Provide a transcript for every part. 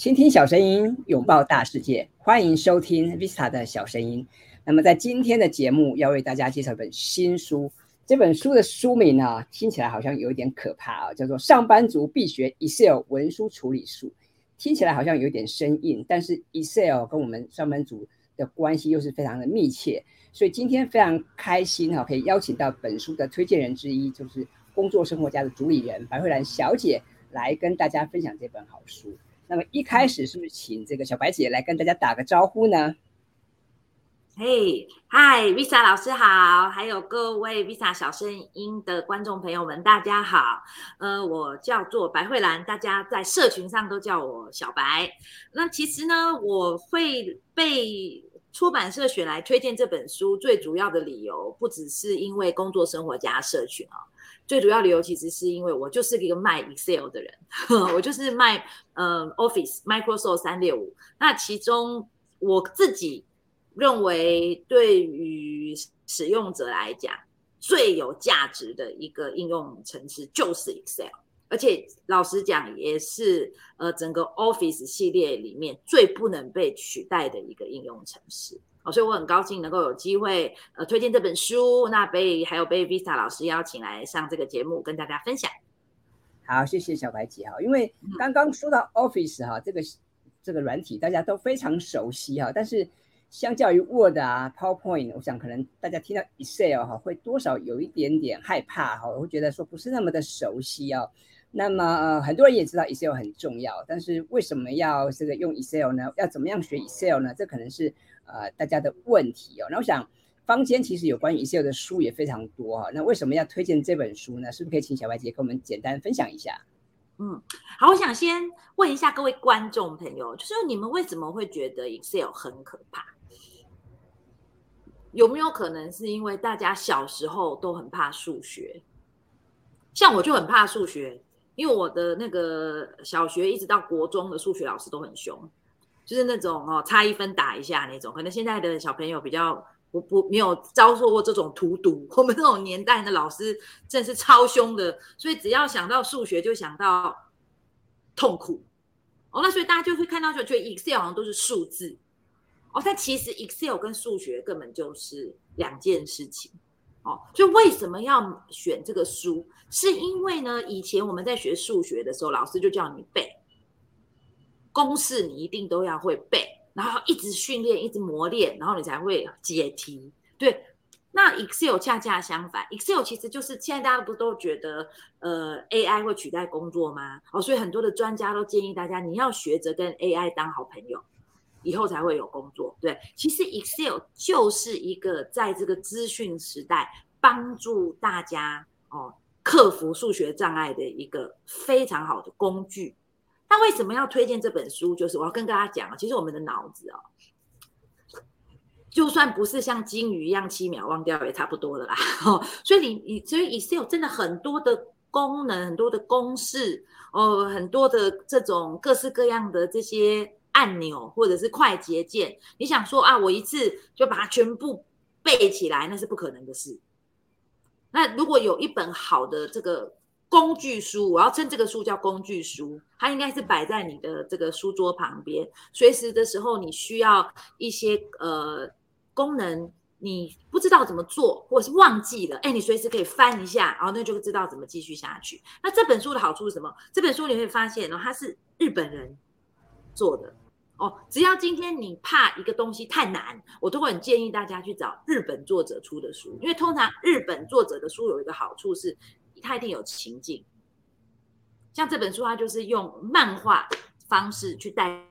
倾听小声音，拥抱大世界，欢迎收听 Vista 的小声音。那么在今天的节目，要为大家介绍一本新书。这本书的书名呢，听起来好像有一点可怕啊，叫做《上班族必学 Excel 文书处理术》。听起来好像有点生硬，但是 Excel 跟我们上班族的关系又是非常的密切。所以今天非常开心哈，可以邀请到本书的推荐人之一，就是工作生活家的主理人白慧兰小姐来跟大家分享这本好书。那么一开始是不是请这个小白姐来跟大家打个招呼呢？嘿，嗨，Visa 老师好，还有各位 Visa 小声音的观众朋友们，大家好。呃，我叫做白慧兰，大家在社群上都叫我小白。那其实呢，我会被。出版社选来推荐这本书，最主要的理由不只是因为工作生活加社群啊，最主要理由其实是因为我就是一个卖 Excel 的人，我就是卖呃 Office Microsoft 三六五。那其中我自己认为，对于使用者来讲最有价值的一个应用程式就是 Excel。而且老实讲，也是呃整个 Office 系列里面最不能被取代的一个应用程式哦，所以我很高兴能够有机会呃推荐这本书，那被还有被 Vista 老师邀请来上这个节目跟大家分享。好，谢谢小白姐哈，因为刚刚说到 Office 哈这个这个软体大家都非常熟悉哈，但是相较于 Word 啊 PowerPoint，我想可能大家听到 Excel 哈会多少有一点点害怕哈，会觉得说不是那么的熟悉哦。那么，很多人也知道 Excel 很重要，但是为什么要这个用 Excel 呢？要怎么样学 Excel 呢？这可能是呃大家的问题哦。那我想坊间其实有关于 Excel 的书也非常多哈。那为什么要推荐这本书呢？是不是可以请小白姐跟我们简单分享一下？嗯，好，我想先问一下各位观众朋友，就是你们为什么会觉得 Excel 很可怕？有没有可能是因为大家小时候都很怕数学？像我就很怕数学。因为我的那个小学一直到国中的数学老师都很凶，就是那种哦差一分打一下那种。可能现在的小朋友比较不不没有遭受过这种荼毒，我们那种年代的老师真是超凶的，所以只要想到数学就想到痛苦哦。那所以大家就会看到就觉得 Excel 好像都是数字哦，但其实 Excel 跟数学根本就是两件事情。哦，就为什么要选这个书？是因为呢，以前我们在学数学的时候，老师就叫你背公式，你一定都要会背，然后一直训练，一直磨练，然后你才会解题。对，那 Excel 恰恰相反，Excel 其实就是现在大家不都觉得呃 AI 会取代工作吗？哦，所以很多的专家都建议大家，你要学着跟 AI 当好朋友。以后才会有工作。对，其实 Excel 就是一个在这个资讯时代帮助大家哦克服数学障碍的一个非常好的工具。那为什么要推荐这本书？就是我要跟大家讲啊，其实我们的脑子哦，就算不是像金鱼一样七秒忘掉，也差不多的啦。哦，所以你你所以 Excel 真的很多的功能，很多的公式哦，很多的这种各式各样的这些。按钮或者是快捷键，你想说啊，我一次就把它全部背起来，那是不可能的事。那如果有一本好的这个工具书，我要称这个书叫工具书，它应该是摆在你的这个书桌旁边，随时的时候你需要一些呃功能，你不知道怎么做，或者是忘记了，哎，你随时可以翻一下，然后那就知道怎么继续下去。那这本书的好处是什么？这本书你会发现哦，它是日本人做的。哦，只要今天你怕一个东西太难，我都会很建议大家去找日本作者出的书，因为通常日本作者的书有一个好处是，它一定有情境。像这本书，它就是用漫画方式去带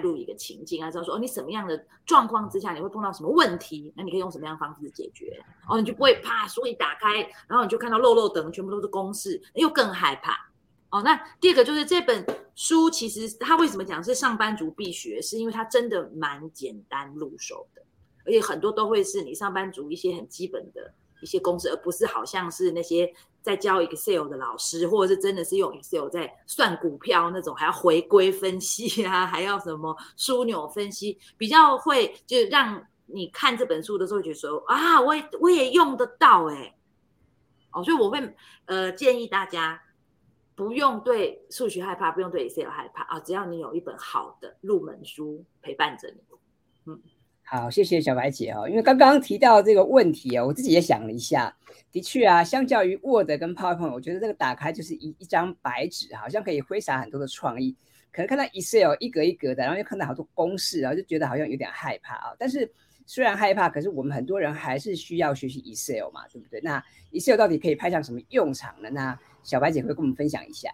入一个情境啊，知道说哦，你什么样的状况之下你会碰到什么问题，那你可以用什么样的方式解决，哦，你就不会怕书一打开，然后你就看到漏漏等全部都是公式，又更害怕。哦，那第二个就是这本书，其实它为什么讲是上班族必学，是因为它真的蛮简单入手的，而且很多都会是你上班族一些很基本的一些公式，而不是好像是那些在教 Excel 的老师，或者是真的是用 Excel 在算股票那种，还要回归分析啊，还要什么枢纽分析，比较会就让你看这本书的时候觉得说啊，我也我也用得到哎，哦，所以我会呃建议大家。不用对数学害怕，不用对 Excel 害怕啊，只要你有一本好的入门书陪伴着你。嗯，好，谢谢小白姐哦。因为刚刚提到这个问题哦，我自己也想了一下，的确啊，相较于 Word 跟 PowerPoint，我觉得这个打开就是一一张白纸，好像可以挥洒很多的创意。可能看到 Excel 一格一格的，然后又看到好多公式，然后就觉得好像有点害怕啊。但是虽然害怕，可是我们很多人还是需要学习 Excel 嘛，对不对？那 Excel 到底可以派上什么用场呢？那小白姐会跟我们分享一下。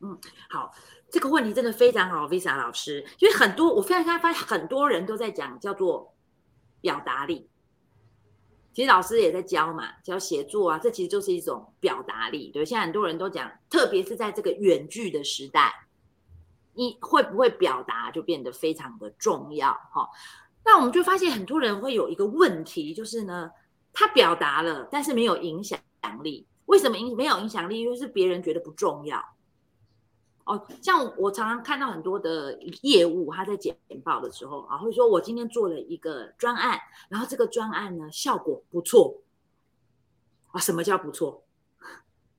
嗯，好，这个问题真的非常好，Visa 老师，因为很多我非常发现很多人都在讲叫做表达力，其实老师也在教嘛，教写作啊，这其实就是一种表达力，对。现在很多人都讲，特别是在这个远距的时代，你会不会表达就变得非常的重要哈。那我们就发现很多人会有一个问题，就是呢，他表达了，但是没有影响力。为什么影没有影响力？因为是别人觉得不重要。哦，像我常常看到很多的业务，他在简报的时候啊，会说我今天做了一个专案，然后这个专案呢效果不错。啊，什么叫不错？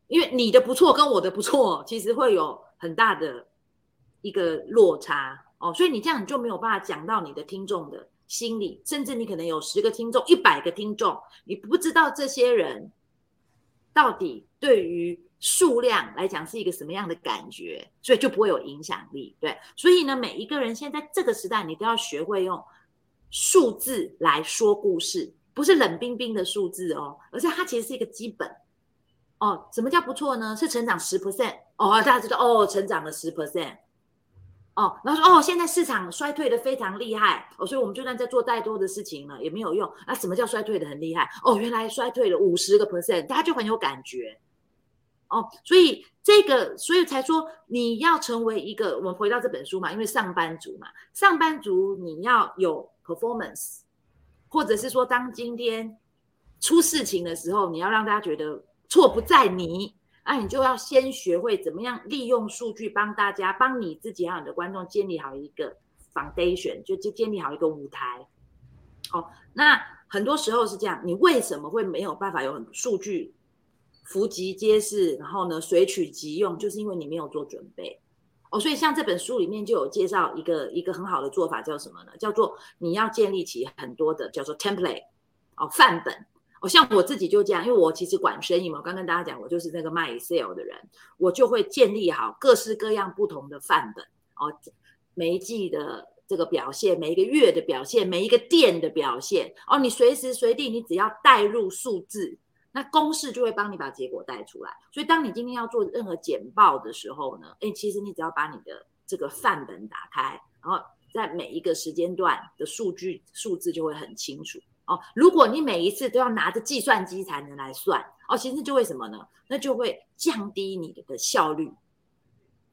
因为你的不错跟我的不错，其实会有很大的一个落差哦，所以你这样你就没有办法讲到你的听众的心里，甚至你可能有十个听众、一百个听众，你不知道这些人。到底对于数量来讲是一个什么样的感觉，所以就不会有影响力。对，所以呢，每一个人现在这个时代，你都要学会用数字来说故事，不是冷冰冰的数字哦，而且它其实是一个基本。哦，什么叫不错呢？是成长十 percent 哦，大家知道哦，成长了十 percent。哦，然后说哦，现在市场衰退的非常厉害哦，所以我们就算在做再多的事情了，也没有用。那什么叫衰退的很厉害？哦，原来衰退了五十个 percent，大家就很有感觉。哦，所以这个，所以才说你要成为一个，我们回到这本书嘛，因为上班族嘛，上班族你要有 performance，或者是说当今天出事情的时候，你要让大家觉得错不在你。那你就要先学会怎么样利用数据帮大家、帮你自己还有你的观众建立好一个 foundation，就就建立好一个舞台。好，那很多时候是这样，你为什么会没有办法有很数据伏击皆是，然后呢随取即用，就是因为你没有做准备。哦，所以像这本书里面就有介绍一个一个很好的做法，叫什么呢？叫做你要建立起很多的叫做 template，哦，范本。像我自己就这样，因为我其实管生意嘛，我刚跟大家讲，我就是那个卖 Excel 的人，我就会建立好各式各样不同的范本哦，每一季的这个表现，每一个月的表现，每一个店的表现哦，你随时随地你只要带入数字，那公式就会帮你把结果带出来。所以当你今天要做任何简报的时候呢，哎，其实你只要把你的这个范本打开，然后在每一个时间段的数据数字就会很清楚。哦，如果你每一次都要拿着计算机才能来算，哦，其实就会什么呢？那就会降低你的效率。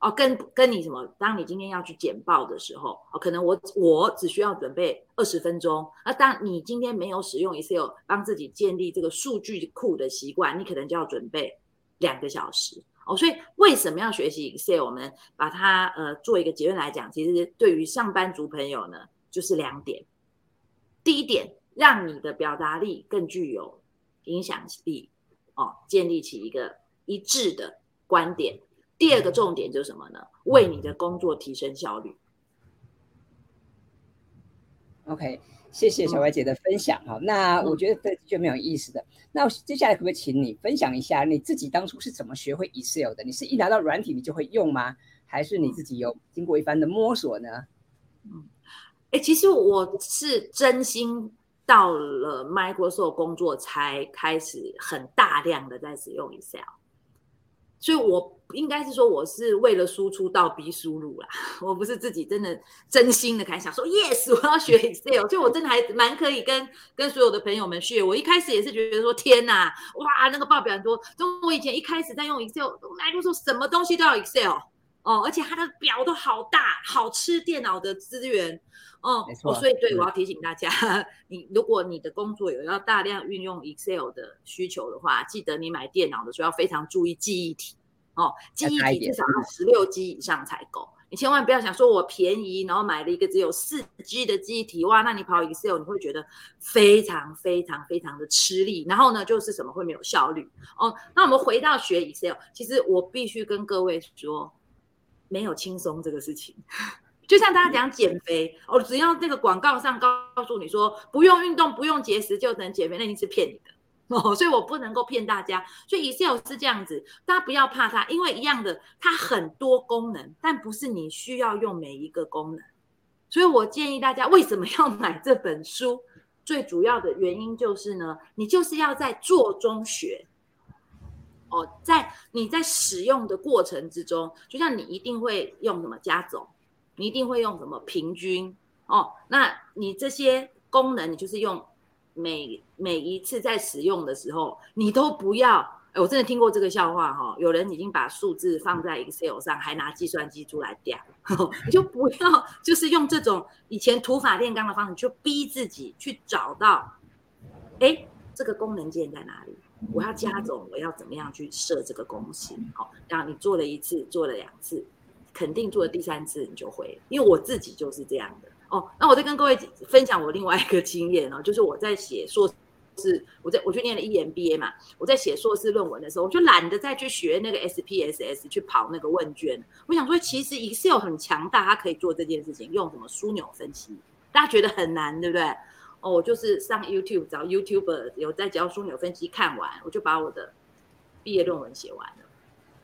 哦，跟跟你什么？当你今天要去简报的时候，哦，可能我我只需要准备二十分钟。那当你今天没有使用 Excel 帮自己建立这个数据库的习惯，你可能就要准备两个小时。哦，所以为什么要学习 Excel？我们把它呃做一个结论来讲，其实对于上班族朋友呢，就是两点。第一点。让你的表达力更具有影响力哦，建立起一个一致的观点。第二个重点就是什么呢？为你的工作提升效率。OK，谢谢小白姐的分享哈。那我觉得这就蛮有意思的。那接下来可不可以请你分享一下你自己当初是怎么学会 Excel 的？你是一拿到软体你就会用吗？还是你自己有经过一番的摸索呢？嗯，哎，其实我是真心。到了 Microsoft 工作才开始很大量的在使用 Excel，所以我应该是说我是为了输出到 B 输入啦，我不是自己真的真心的开始想说 Yes 我要学 Excel，所以我真的还蛮可以跟跟所有的朋友们学。我一开始也是觉得说天哪，哇那个报表很多，就我以前一开始在用 Excel，Microsoft 什么东西都要 Excel 哦，而且它的表都好大，好吃电脑的资源。哦，所以对我要提醒大家，你如果你的工作有要大量运用 Excel 的需求的话，记得你买电脑的时候要非常注意记忆体哦，记忆体至少要十六 G 以上才够，你千万不要想说我便宜，然后买了一个只有四 G 的记忆体，哇，那你跑 Excel 你会觉得非常非常非常的吃力，然后呢就是什么会没有效率哦。那我们回到学 Excel，其实我必须跟各位说，没有轻松这个事情。就像大家讲减肥哦，只要那个广告上告诉你说不用运动、不用节食就能减肥，那一定是骗你的。哦，所以我不能够骗大家，所以 Excel 是这样子，大家不要怕它，因为一样的，它很多功能，但不是你需要用每一个功能。所以我建议大家，为什么要买这本书？最主要的原因就是呢，你就是要在做中学。哦，在你在使用的过程之中，就像你一定会用什么加总，你一定会用什么平均哦，那你这些功能，你就是用。每每一次在使用的时候，你都不要。哎，我真的听过这个笑话哈，有人已经把数字放在 Excel 上，还拿计算机出来调。你就不要，就是用这种以前土法炼钢的方式，就逼自己去找到，哎，这个功能键在哪里？我要加总，我要怎么样去设这个公式？好，然后你做了一次，做了两次，肯定做了第三次你就会。因为我自己就是这样的。哦，那我再跟各位分享我另外一个经验哦，就是我在写硕士，我在我去念了 EMBA 嘛，我在写硕士论文的时候，我就懒得再去学那个 SPSS 去跑那个问卷。我想说，其实 Excel 很强大，它可以做这件事情，用什么枢纽分析，大家觉得很难，对不对？哦，我就是上 YouTube 找 YouTuber 有在教枢纽分析，看完我就把我的毕业论文写完了。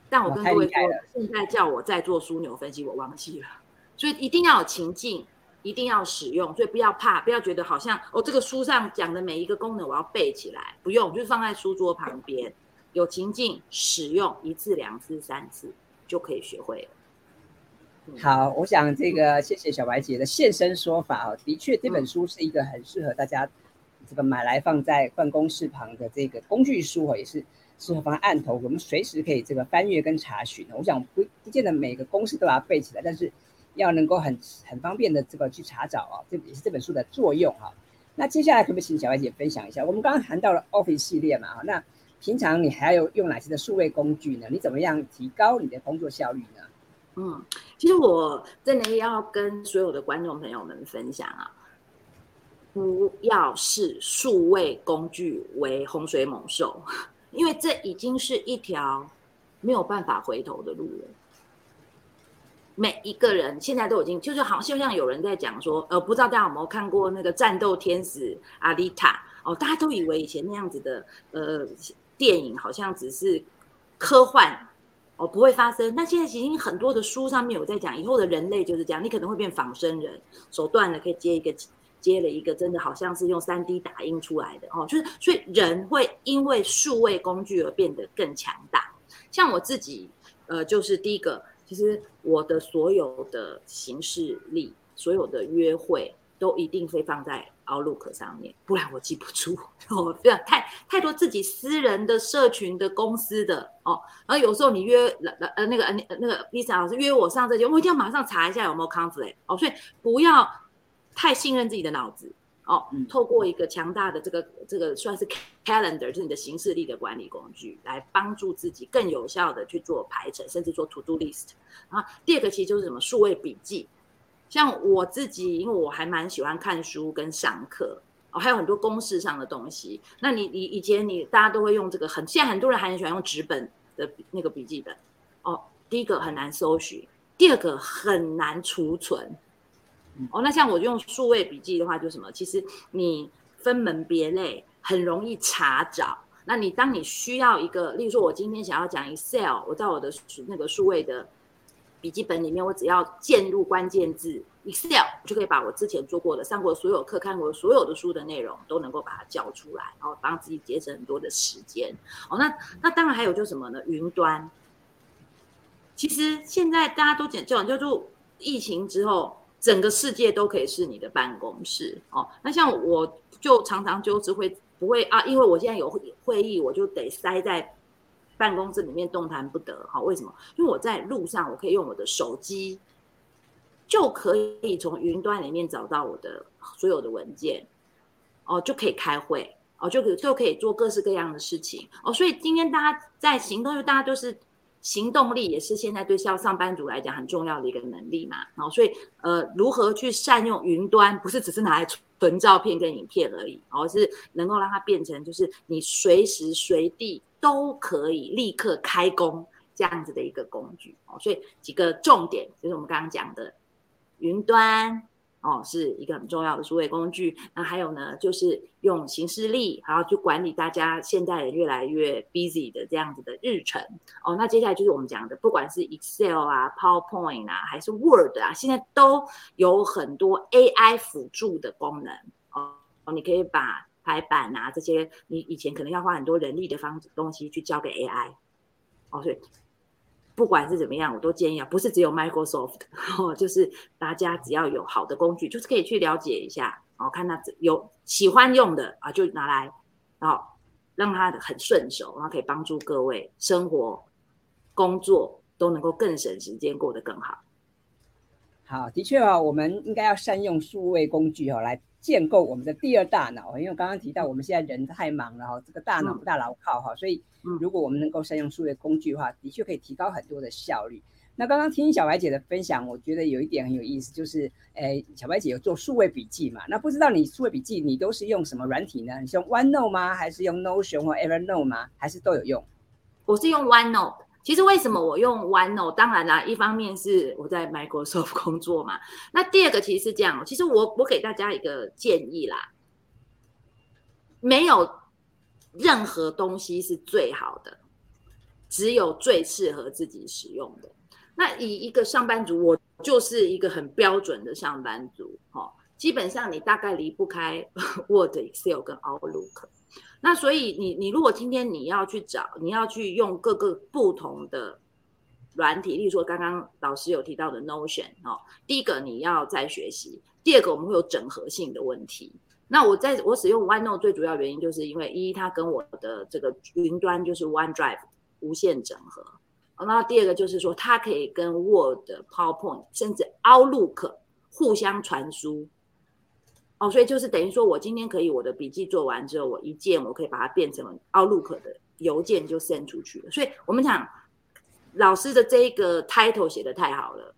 但我跟各位说，现在叫我再做枢纽分析，我忘记了。所以一定要有情境。一定要使用，所以不要怕，不要觉得好像哦，这个书上讲的每一个功能我要背起来，不用，就是放在书桌旁边，有情境使用一次、两次、三次就可以学会了。好，我想这个谢谢小白姐的现身说法哦，的确这本书是一个很适合大家这个买来放在办公室旁的这个工具书哦，也是适合放在案头，我们随时可以这个翻阅跟查询。我想不不见得每个公式都把它背起来，但是。要能够很很方便的这个去查找啊，这也是这本书的作用哈。那接下来可不可以请小白姐分享一下？我们刚刚谈到了 Office 系列嘛，那平常你还要用哪些的数位工具呢？你怎么样提高你的工作效率呢？嗯，其实我真的要跟所有的观众朋友们分享啊，不要视数位工具为洪水猛兽，因为这已经是一条没有办法回头的路了。每一个人现在都已经就是好，就像有人在讲说，呃，不知道大家有没有看过那个战斗天使阿丽塔哦？大家都以为以前那样子的呃电影好像只是科幻哦，不会发生。那现在已经很多的书上面有在讲，以后的人类就是这样，你可能会变仿生人，手断了可以接一个接了一个，真的好像是用三 D 打印出来的哦。就是所以人会因为数位工具而变得更强大。像我自己，呃，就是第一个。其实我的所有的行事历、所有的约会都一定会放在 Outlook 上面，不然我记不住 哦。不要太太多自己私人的社群的公司的哦。然后有时候你约呃呃那个呃那个 Lisa 老师约我上这节，我一定要马上查一下有没有 conflict 哦。所以不要太信任自己的脑子。哦，透过一个强大的这个这个算是 calendar，就是你的行事力的管理工具，来帮助自己更有效的去做排程，甚至做 to do list。然后，第二个其实就是什么数位笔记，像我自己，因为我还蛮喜欢看书跟上课，哦，还有很多公式上的东西。那你你以前你大家都会用这个很，现在很多人还很喜欢用纸本的那个笔记本。哦，第一个很难搜寻，第二个很难储存。哦，那像我用数位笔记的话，就什么？其实你分门别类，很容易查找。那你当你需要一个，例如说，我今天想要讲 Excel，我在我的那个数位的笔记本里面，我只要键入关键字 Excel，就可以把我之前做过的、上过所有课、看过所有的书的内容都能够把它叫出来，然后帮自己节省很多的时间。哦，那那当然还有就是什么呢？云端。其实现在大家都讲叫叫做疫情之后。整个世界都可以是你的办公室哦。那像我就常常就是会不会啊？因为我现在有会议，我就得塞在办公室里面动弹不得。好，为什么？因为我在路上，我可以用我的手机，就可以从云端里面找到我的所有的文件，哦，就可以开会，哦，就可就可以做各式各样的事情，哦。所以今天大家在行动，就大家都是行动力也是现在对像上班族来讲很重要的一个能力嘛。好，所以呃，如何去善用云端，不是只是拿来存照片跟影片而已，而是能够让它变成就是你随时随地都可以立刻开工这样子的一个工具。哦，所以几个重点就是我们刚刚讲的云端。哦，是一个很重要的数位工具。那还有呢，就是用行事历，然后去管理大家现代人越来越 busy 的这样子的日程。哦，那接下来就是我们讲的，不管是 Excel 啊、PowerPoint 啊，还是 Word 啊，现在都有很多 AI 辅助的功能。哦，你可以把排版啊这些，你以前可能要花很多人力的方东西去交给 AI。哦，所以。不管是怎么样，我都建议啊，不是只有 Microsoft，哦就是大家只要有好的工具，就是可以去了解一下，然后看他有喜欢用的啊，就拿来，然后让它很顺手，然后可以帮助各位生活、工作都能够更省时间，过得更好。好，的确啊，我们应该要善用数位工具哦，来。建构我们的第二大脑，因为刚刚提到我们现在人太忙了哈，这个大脑不大牢靠哈，所以如果我们能够善用数位工具的话，的确可以提高很多的效率。那刚刚听小白姐的分享，我觉得有一点很有意思，就是诶，小白姐有做数位笔记嘛？那不知道你数位笔记你都是用什么软体呢？你是用 OneNote 吗？还是用 Notion 或 Evernote 吗？还是都有用？我是用 OneNote。其实为什么我用 OneNote？当然啦，一方面是我在 Microsoft 工作嘛。那第二个其实是这样，其实我我给大家一个建议啦，没有任何东西是最好的，只有最适合自己使用的。那以一个上班族，我就是一个很标准的上班族，哈，基本上你大概离不开 Word、Excel 跟 Outlook。那所以你你如果今天你要去找，你要去用各个不同的软体，例如说刚刚老师有提到的 Notion 哦，第一个你要在学习，第二个我们会有整合性的问题。那我在我使用 OneNote 最主要原因就是因为一它跟我的这个云端就是 OneDrive 无限整合，然后第二个就是说它可以跟 Word、PowerPoint 甚至 Outlook 互相传输。哦，所以就是等于说，我今天可以我的笔记做完之后，我一键我可以把它变成 Outlook 的邮件就 send 出去了。所以我们讲老师的这一个 title 写的太好了，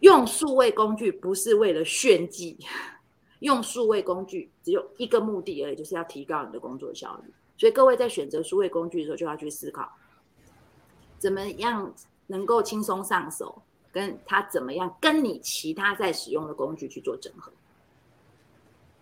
用数位工具不是为了炫技，用数位工具只有一个目的而已，就是要提高你的工作效率。所以各位在选择数位工具的时候，就要去思考怎么样能够轻松上手，跟它怎么样跟你其他在使用的工具去做整合。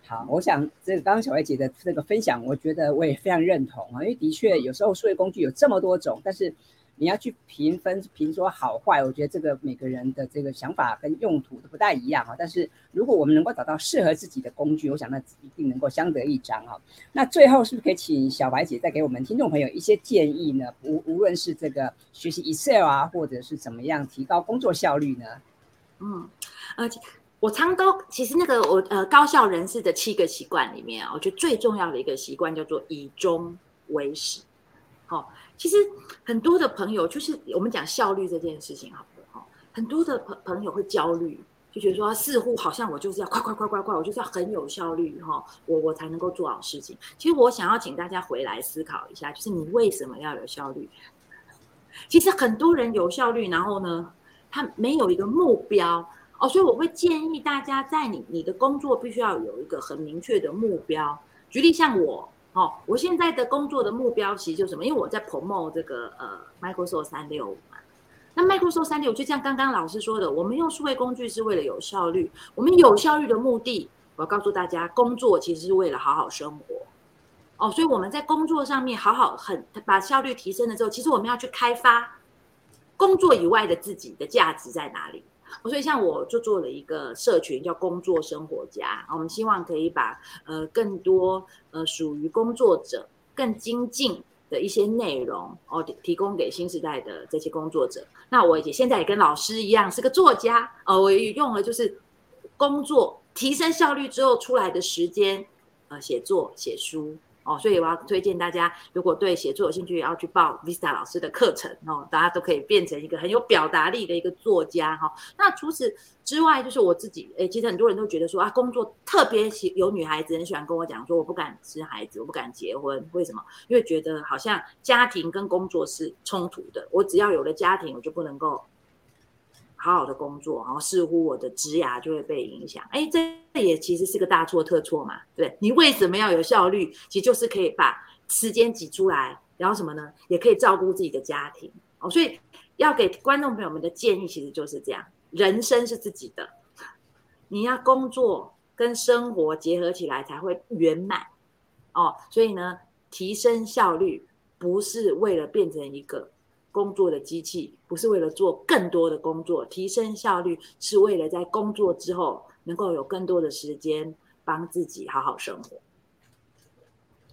好，我想这个刚刚小白姐的这个分享，我觉得我也非常认同啊，因为的确有时候数位工具有这么多种，但是你要去评分评说好坏，我觉得这个每个人的这个想法跟用途都不太一样啊。但是如果我们能够找到适合自己的工具，我想那一定能够相得益彰啊。那最后是不是可以请小白姐再给我们听众朋友一些建议呢？无无论是这个学习 Excel 啊，或者是怎么样提高工作效率呢？嗯，而且。我常都其实那个我呃高校人士的七个习惯里面啊，我觉得最重要的一个习惯叫做以终为始。好，其实很多的朋友就是我们讲效率这件事情，好了哈，很多的朋朋友会焦虑，就觉得说似乎好像我就是要快快快快快，我就是要很有效率哈，我我才能够做好事情。其实我想要请大家回来思考一下，就是你为什么要有效率？其实很多人有效率，然后呢，他没有一个目标。哦，所以我会建议大家，在你你的工作必须要有一个很明确的目标。举例像我，哦，我现在的工作的目标其实就什么？因为我在 Promo 这个呃 Microsoft 三六五嘛。那 Microsoft 三六五就像刚刚老师说的，我们用数位工具是为了有效率。我们有效率的目的，我要告诉大家，工作其实是为了好好生活。哦，所以我们在工作上面好好很把效率提升了之后，其实我们要去开发工作以外的自己的价值在哪里。所以，像我就做了一个社群，叫“工作生活家”。我们希望可以把呃更多呃属于工作者更精进的一些内容哦，提供给新时代的这些工作者。那我也现在也跟老师一样是个作家哦，我也用了就是工作提升效率之后出来的时间呃写作写书。哦，所以我要推荐大家，如果对写作有兴趣，要去报 Vista 老师的课程哦，大家都可以变成一个很有表达力的一个作家哈。那除此之外，就是我自己，诶，其实很多人都觉得说啊，工作特别喜有女孩子很喜欢跟我讲说，我不敢生孩子，我不敢结婚，为什么？因为觉得好像家庭跟工作是冲突的，我只要有了家庭，我就不能够。好好的工作，然后似乎我的职涯就会被影响。哎，这也其实是个大错特错嘛，对你为什么要有效率？其实就是可以把时间挤出来，然后什么呢？也可以照顾自己的家庭哦。所以要给观众朋友们的建议，其实就是这样：人生是自己的，你要工作跟生活结合起来才会圆满哦。所以呢，提升效率不是为了变成一个。工作的机器不是为了做更多的工作，提升效率，是为了在工作之后能够有更多的时间帮自己好好生活。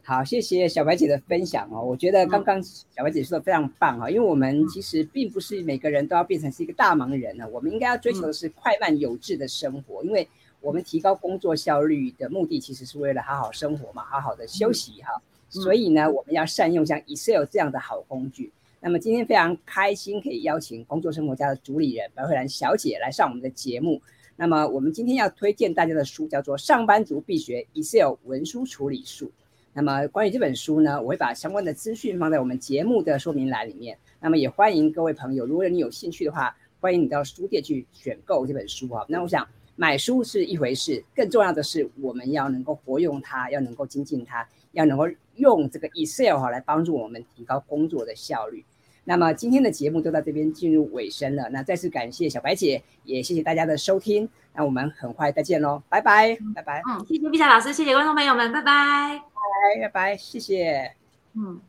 好，谢谢小白姐的分享哦。我觉得刚刚小白姐说的非常棒哈，因为我们其实并不是每个人都要变成是一个大忙人呢，我们应该要追求的是快慢有致的生活，因为我们提高工作效率的目的其实是为了好好生活嘛，好好的休息哈。所以呢，我们要善用像 Excel 这样的好工具。那么今天非常开心，可以邀请工作生活家的主理人白慧兰小姐来上我们的节目。那么我们今天要推荐大家的书叫做《上班族必学 Excel 文书处理术》。那么关于这本书呢，我会把相关的资讯放在我们节目的说明栏里面。那么也欢迎各位朋友，如果你有兴趣的话，欢迎你到书店去选购这本书啊。那我想买书是一回事，更重要的是我们要能够活用它，要能够精进它，要能够用这个 Excel 哈来帮助我们提高工作的效率。那么今天的节目就到这边进入尾声了。那再次感谢小白姐，也谢谢大家的收听。那我们很快再见喽，拜拜，拜拜。嗯，谢谢碧霞老师，谢谢观众朋友们，拜拜，拜拜，拜拜，谢谢。嗯。